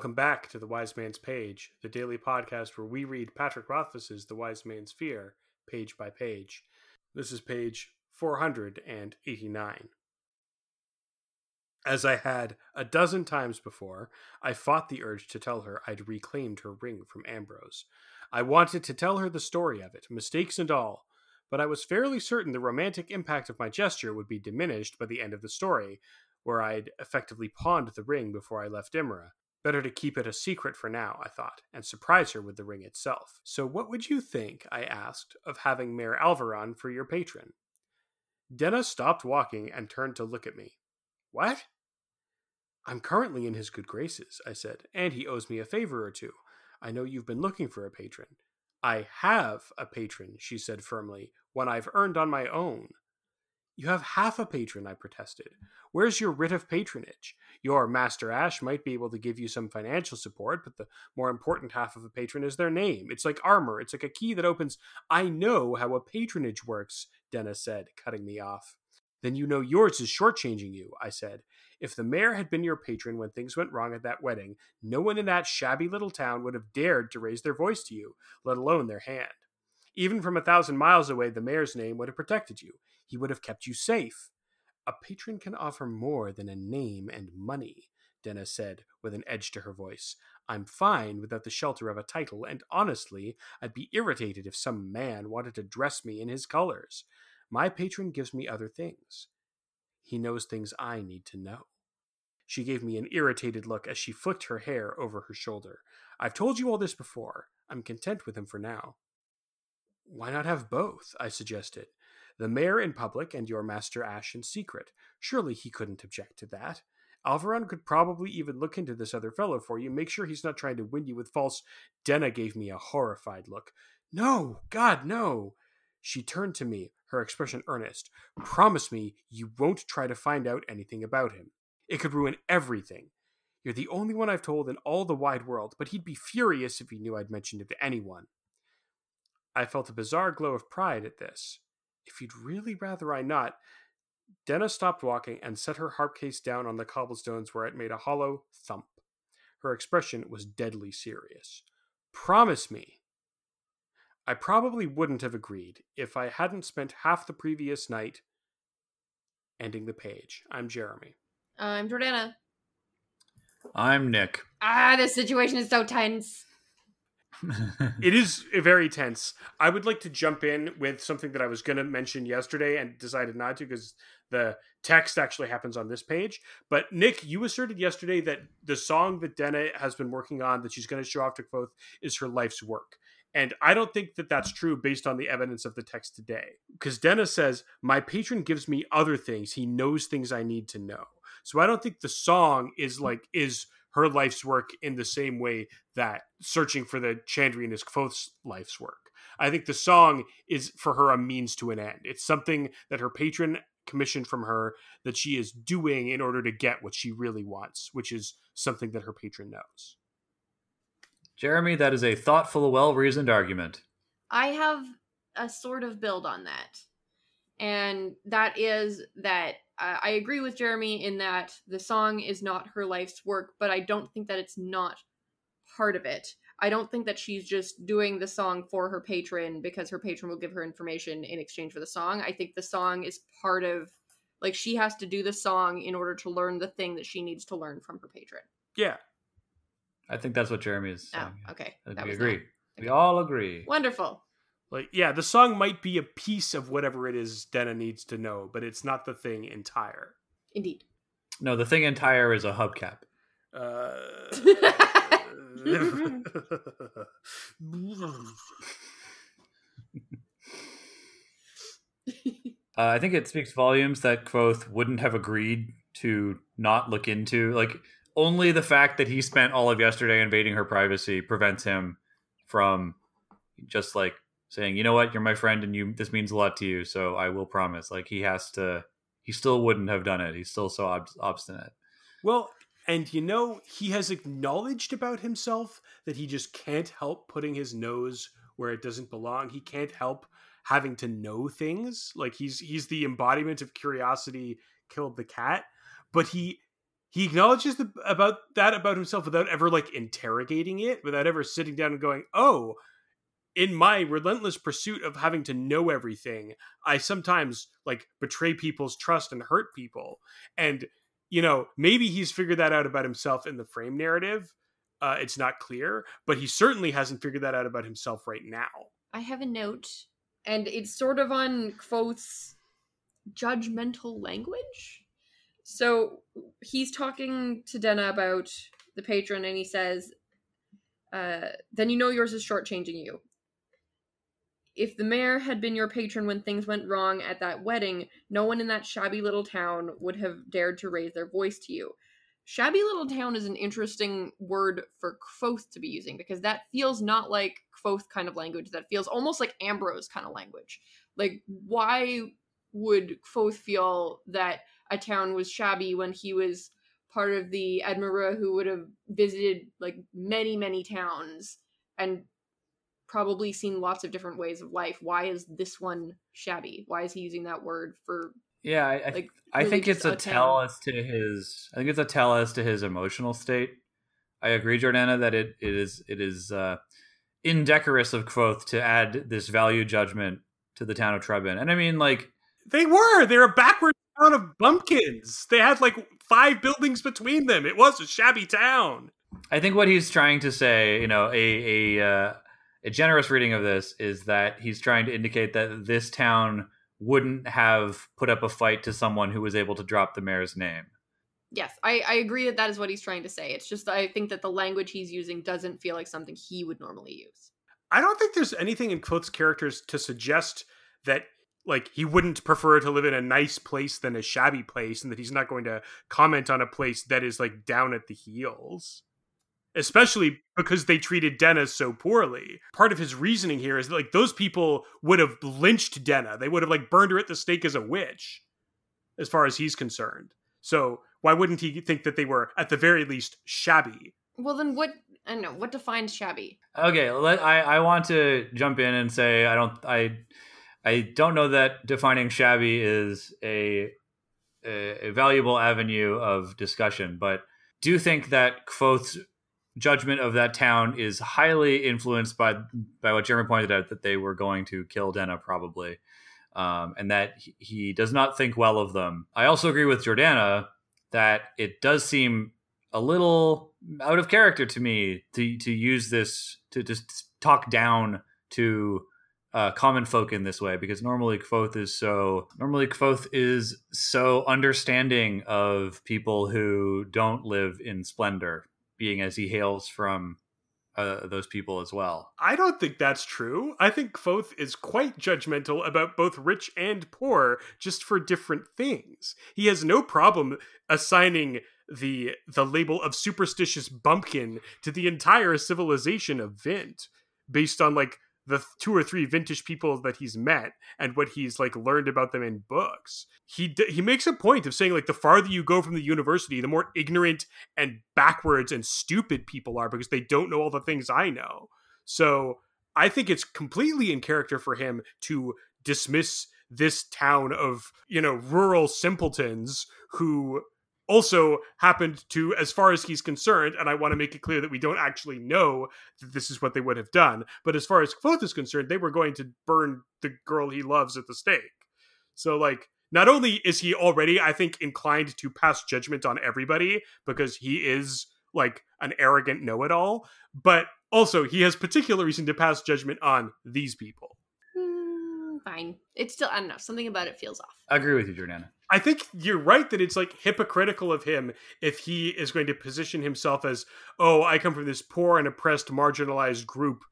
Welcome back to The Wise Man's Page, the daily podcast where we read Patrick Rothfuss's The Wise Man's Fear, page by page. This is page 489. As I had a dozen times before, I fought the urge to tell her I'd reclaimed her ring from Ambrose. I wanted to tell her the story of it, mistakes and all, but I was fairly certain the romantic impact of my gesture would be diminished by the end of the story, where I'd effectively pawned the ring before I left Imre. Better to keep it a secret for now, I thought, and surprise her with the ring itself. So, what would you think, I asked, of having Mayor Alveron for your patron? Denna stopped walking and turned to look at me. What? I'm currently in his good graces, I said, and he owes me a favor or two. I know you've been looking for a patron. I have a patron, she said firmly, one I've earned on my own. You have half a patron, I protested. Where's your writ of patronage? Your Master Ash might be able to give you some financial support, but the more important half of a patron is their name. It's like armor, it's like a key that opens. I know how a patronage works, Dennis said, cutting me off. Then you know yours is shortchanging you, I said. If the mayor had been your patron when things went wrong at that wedding, no one in that shabby little town would have dared to raise their voice to you, let alone their hand. Even from a thousand miles away, the mayor's name would have protected you. He would have kept you safe. A patron can offer more than a name and money, Denna said with an edge to her voice. I'm fine without the shelter of a title, and honestly, I'd be irritated if some man wanted to dress me in his colors. My patron gives me other things. He knows things I need to know. She gave me an irritated look as she flicked her hair over her shoulder. I've told you all this before. I'm content with him for now. Why not have both? I suggested. The mayor in public and your master Ash in secret. Surely he couldn't object to that. Alveron could probably even look into this other fellow for you, make sure he's not trying to win you with false. Denna gave me a horrified look. No, God, no. She turned to me, her expression earnest. Promise me you won't try to find out anything about him. It could ruin everything. You're the only one I've told in all the wide world, but he'd be furious if he knew I'd mentioned it to anyone. I felt a bizarre glow of pride at this. If you'd really rather I not. Denna stopped walking and set her harp case down on the cobblestones where it made a hollow thump. Her expression was deadly serious. Promise me. I probably wouldn't have agreed if I hadn't spent half the previous night ending the page. I'm Jeremy. I'm Jordana. I'm Nick. Ah, this situation is so tense. it is very tense. I would like to jump in with something that I was going to mention yesterday and decided not to because the text actually happens on this page. But Nick, you asserted yesterday that the song that Denna has been working on that she's going to show off to Kvothe is her life's work. And I don't think that that's true based on the evidence of the text today. Because Denna says, My patron gives me other things. He knows things I need to know. So I don't think the song is like, is her life's work in the same way that searching for the Chandrian is Kvothe's life's work. I think the song is for her a means to an end. It's something that her patron commissioned from her that she is doing in order to get what she really wants, which is something that her patron knows. Jeremy, that is a thoughtful, well reasoned argument. I have a sort of build on that. And that is that I agree with Jeremy in that the song is not her life's work, but I don't think that it's not part of it. I don't think that she's just doing the song for her patron because her patron will give her information in exchange for the song. I think the song is part of like she has to do the song in order to learn the thing that she needs to learn from her patron. Yeah. I think that's what Jeremy is oh, saying. Oh, okay. That we agree. We all agree. Wonderful. Like, yeah, the song might be a piece of whatever it is Denna needs to know, but it's not the thing entire. Indeed. No, the thing entire is a hubcap. Uh, uh, I think it speaks volumes that Kvothe wouldn't have agreed to not look into. Like, only the fact that he spent all of yesterday invading her privacy prevents him from just like saying, you know what, you're my friend and you this means a lot to you, so I will promise. Like he has to he still wouldn't have done it. He's still so ob- obstinate. Well, and you know, he has acknowledged about himself that he just can't help putting his nose where it doesn't belong. He can't help having to know things. Like he's he's the embodiment of curiosity killed the cat, but he he acknowledges the, about that about himself without ever like interrogating it, without ever sitting down and going, "Oh, in my relentless pursuit of having to know everything, I sometimes like betray people's trust and hurt people." And you know, maybe he's figured that out about himself in the frame narrative. Uh, it's not clear, but he certainly hasn't figured that out about himself right now. I have a note, and it's sort of on quotes judgmental language. So he's talking to Denna about the patron, and he says, uh, "Then you know yours is shortchanging you. If the mayor had been your patron when things went wrong at that wedding, no one in that shabby little town would have dared to raise their voice to you." Shabby little town is an interesting word for Kvothe to be using because that feels not like Kvothe kind of language. That feels almost like Ambrose kind of language. Like, why would Kvothe feel that a town was shabby when he was part of the Edema Ruh who would have visited like many, many towns and probably seen lots of different ways of life. Why is this one shabby? Why is he using that word for yeah, I, I, like I really think it's a a tell as to his. I think it's a tell as to his emotional state. I agree, Jordana, that it, it is it is uh, indecorous of Kvothe to add this value judgment to the town of Trebon, and I mean, like, They were. They're a backward town of bumpkins. They had like five buildings between them. It was a shabby town. I think what he's trying to say, you know, a a uh, a generous reading of this is that he's trying to indicate that this town wouldn't have put up a fight to someone who was able to drop the mayor's name. Yes, I, I agree that that is what he's trying to say. It's just I think that the language he's using doesn't feel like something he would normally use. I don't think there's anything in Kvothe's characters to suggest that like he wouldn't prefer to live in a nice place than a shabby place and that he's not going to comment on a place that is like down at the heels. Especially because they treated Denna so poorly. Part of his reasoning here is that like those people would have lynched Denna. They would have like burned her at the stake as a witch, as far as he's concerned. So why wouldn't he think that they were at the very least shabby? Well, then what? I don't know what defines shabby. Okay, let, I I want to jump in and say I don't I I don't know that defining shabby is a a, a valuable avenue of discussion, but do think that Kvothe's judgment of that town is highly influenced by by what Jeremy pointed out that they were going to kill Denna probably, um, and that he, he does not think well of them. I also agree with Jordana that it does seem a little out of character to me to to use this to just talk down to uh, common folk in this way because normally Kvothe is so normally Kvothe is so understanding of people who don't live in splendor, being as he hails from uh, those people as well. I don't think that's true. I think Kvothe is quite judgmental about both rich and poor, just for different things. He has no problem assigning the the label of superstitious bumpkin to the entire civilization of Vint, based on like the two or three vintage people that he's met and what he's like learned about them in books. He d- he makes a point of saying like the farther you go from the university, the more ignorant and backwards and stupid people are because they don't know all the things I know. So I think it's completely in character for him to dismiss this town of, you know, rural simpletons who also happened to, as far as he's concerned, and I want to make it clear that we don't actually know that this is what they would have done, but as far as Kvothe is concerned, they were going to burn the girl he loves at the stake. So, like, not only is he already, I think, inclined to pass judgment on everybody because he is like an arrogant know it all, but also he has particular reason to pass judgment on these people. Fine. It's still I don't know. Something about it feels off. I agree with you, Jordana. I think you're right that it's like hypocritical of him if he is going to position himself as, oh, I come from this poor and oppressed, marginalized group.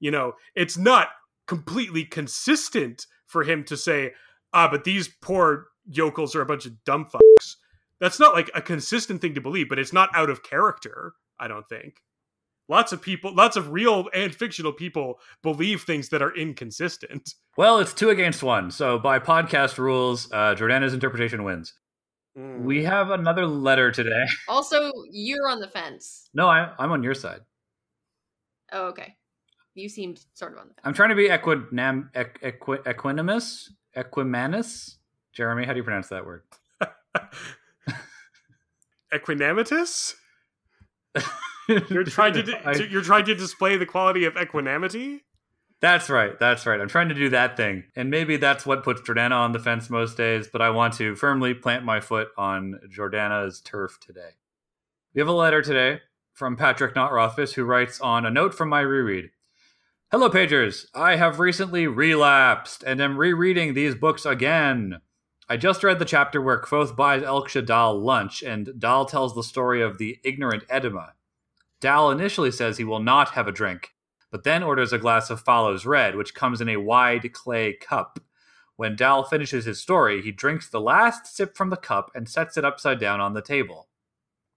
You know, it's not completely consistent for him to say, ah, but these poor yokels are a bunch of dumb fucks. That's not like a consistent thing to believe, but it's not out of character, I don't think. Lots of people, lots of real and fictional people believe things that are inconsistent. Well, it's two against one, so by podcast rules, uh, Jordana's interpretation wins. We have another letter today. Also, you're on the fence. No, I, I'm on your side. Oh, okay. You seemed sort of on the fence. I'm trying to be equinam, equ, equi, equanimous, equimanus. Jeremy, how do you pronounce that word? equanimous. You're trying to, I- you're trying to display the quality of equanimity. That's right. That's right. I'm trying to do that thing. And maybe that's what puts Jordana on the fence most days, but I want to firmly plant my foot on Jordana's turf today. We have a letter today from Patrick Not Rothfuss who writes on a note from my reread. Hello, Pagers. I have recently relapsed and am rereading these books again. I just read the chapter where Kvothe buys Elxa Dal lunch, and Dal tells the story of the ignorant Edema. Dal initially says he will not have a drink, but then orders a glass of Fallows Red, which comes in a wide clay cup. When Dal finishes his story, he drinks the last sip from the cup and sets it upside down on the table.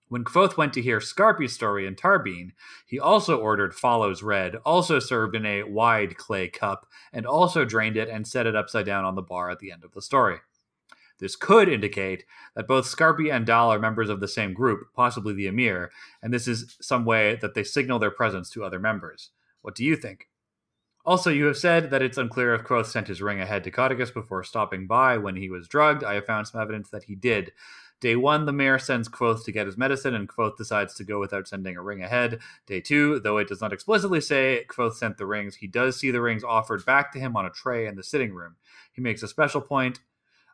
When Kvothe went to hear Skarpi's story in Tarbean, he also ordered Fallows Red, also served in a wide clay cup, and also drained it and set it upside down on the bar at the end of the story. This could indicate that both Skarpi and Dal are members of the same group, possibly the Amyr, and this is some way that they signal their presence to other members. What do you think? Also, you have said that it's unclear if Kvothe sent his ring ahead to Caudicus before stopping by when he was drugged. I have found some evidence that he did. Day one, the mayor sends Kvothe to get his medicine, and Kvothe decides to go without sending a ring ahead. Day two, though it does not explicitly say Kvothe sent the rings, he does see the rings offered back to him on a tray in the sitting room. He makes a special point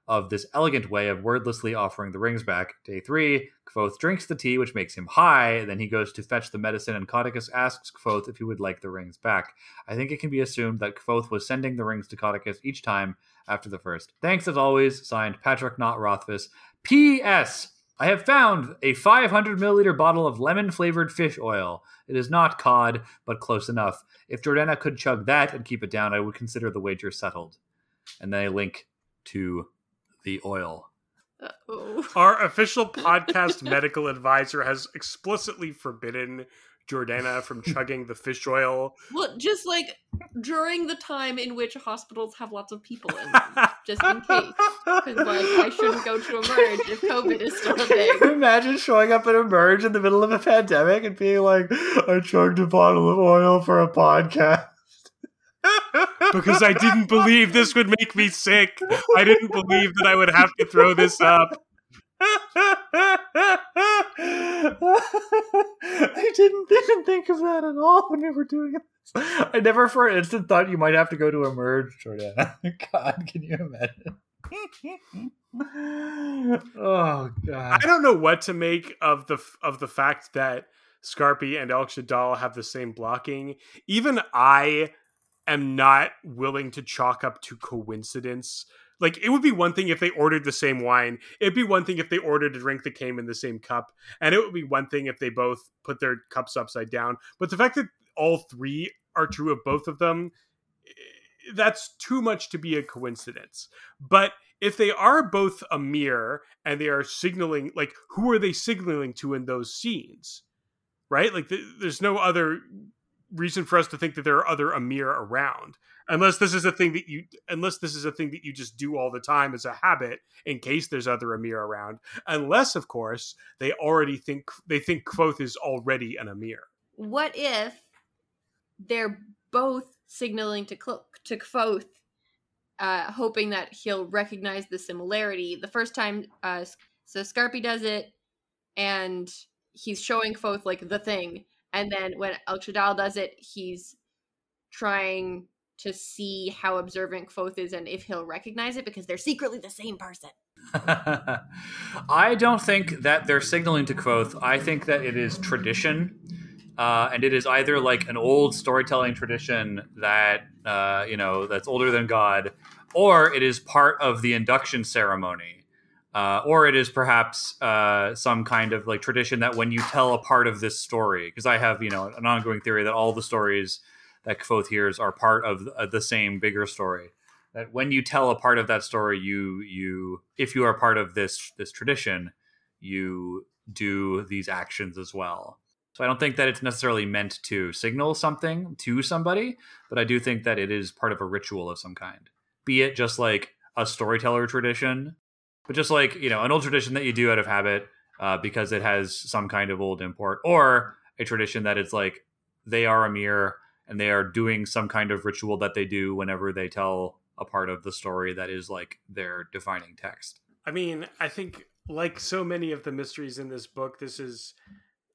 of this elegant way of wordlessly offering the rings back. Day three, Kvothe drinks the tea, which makes him high. Then he goes to fetch the medicine, and Caudicus asks Kvothe if he would like the rings back. I think it can be assumed that Kvothe was sending the rings to Caudicus each time after the first. Thanks as always, signed Patrick Not Rothfuss. P.S. I have found a 500 milliliter bottle of lemon flavored fish oil. It is not cod, but close enough. If Jordana could chug that and keep it down, I would consider the wager settled. And then a link to the oil. Uh-oh. Our official podcast medical advisor has explicitly forbidden Jordana from chugging the fish oil. Well, just like during the time in which hospitals have lots of people in them, just in case. Because like I shouldn't go to emerge if COVID is still a thing. Imagine showing up at Emerge in the middle of a pandemic and being like, I chugged a bottle of oil for a podcast. Because I didn't believe this would make me sick. I didn't believe that I would have to throw this up. I didn't even think of that at all when we were doing it. I never for an instant thought you might have to go to Emerge, Jordana. God, can you imagine? oh god. I don't know what to make of the of the fact that Skarpi and Elxa Dal have the same blocking. Even I am not willing to chalk up to coincidence. Like it would be one thing if they ordered the same wine. It'd be one thing if they ordered a drink that came in the same cup, and it would be one thing if they both put their cups upside down. But the fact that all three are true of both of them, eh, that's too much to be a coincidence. But if they are both Amyr and they are signaling, like who are they signaling to in those scenes? Right? Like th- there's no other reason for us to think that there are other Amyr around. Unless this is a thing that you unless this is a thing that you just do all the time as a habit in case there's other Amyr around. Unless of course they already think they think Kvothe is already an Amyr. What if they're both signaling to Clo- to Kvothe, uh, hoping that he'll recognize the similarity? The first time, uh, so Skarpi does it, and he's showing Kvothe like the thing, and then when Elxa Dal does it, he's trying to see how observant Kvothe is and if he'll recognize it because they're secretly the same person. I don't think that they're signaling to Kvothe. I think that it is tradition. Uh, and it is either like an old storytelling tradition that uh, you know that's older than God, or it is part of the induction ceremony, uh, or it is perhaps uh, some kind of like tradition that when you tell a part of this story, because I have you know an ongoing theory that all the stories that Kvothe hears are part of the, the same bigger story. That when you tell a part of that story, you you if you are part of this this tradition, you do these actions as well. So I don't think that it's necessarily meant to signal something to somebody, but I do think that it is part of a ritual of some kind. Be it just like a storyteller tradition, but just like you know an old tradition that you do out of habit uh, because it has some kind of old import or a tradition that it's like they are Amyr and they are doing some kind of ritual that they do whenever they tell a part of the story that is like their defining text. I mean i think like so many of the mysteries in this book this is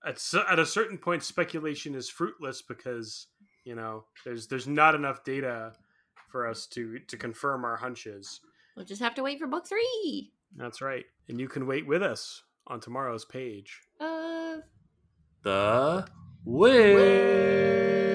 at, at a certain point speculation is fruitless because you know there's there's not enough data for us to to confirm our hunches. We'll just have to wait for book three. That's right. And you can wait with us on tomorrow's page of The Wig.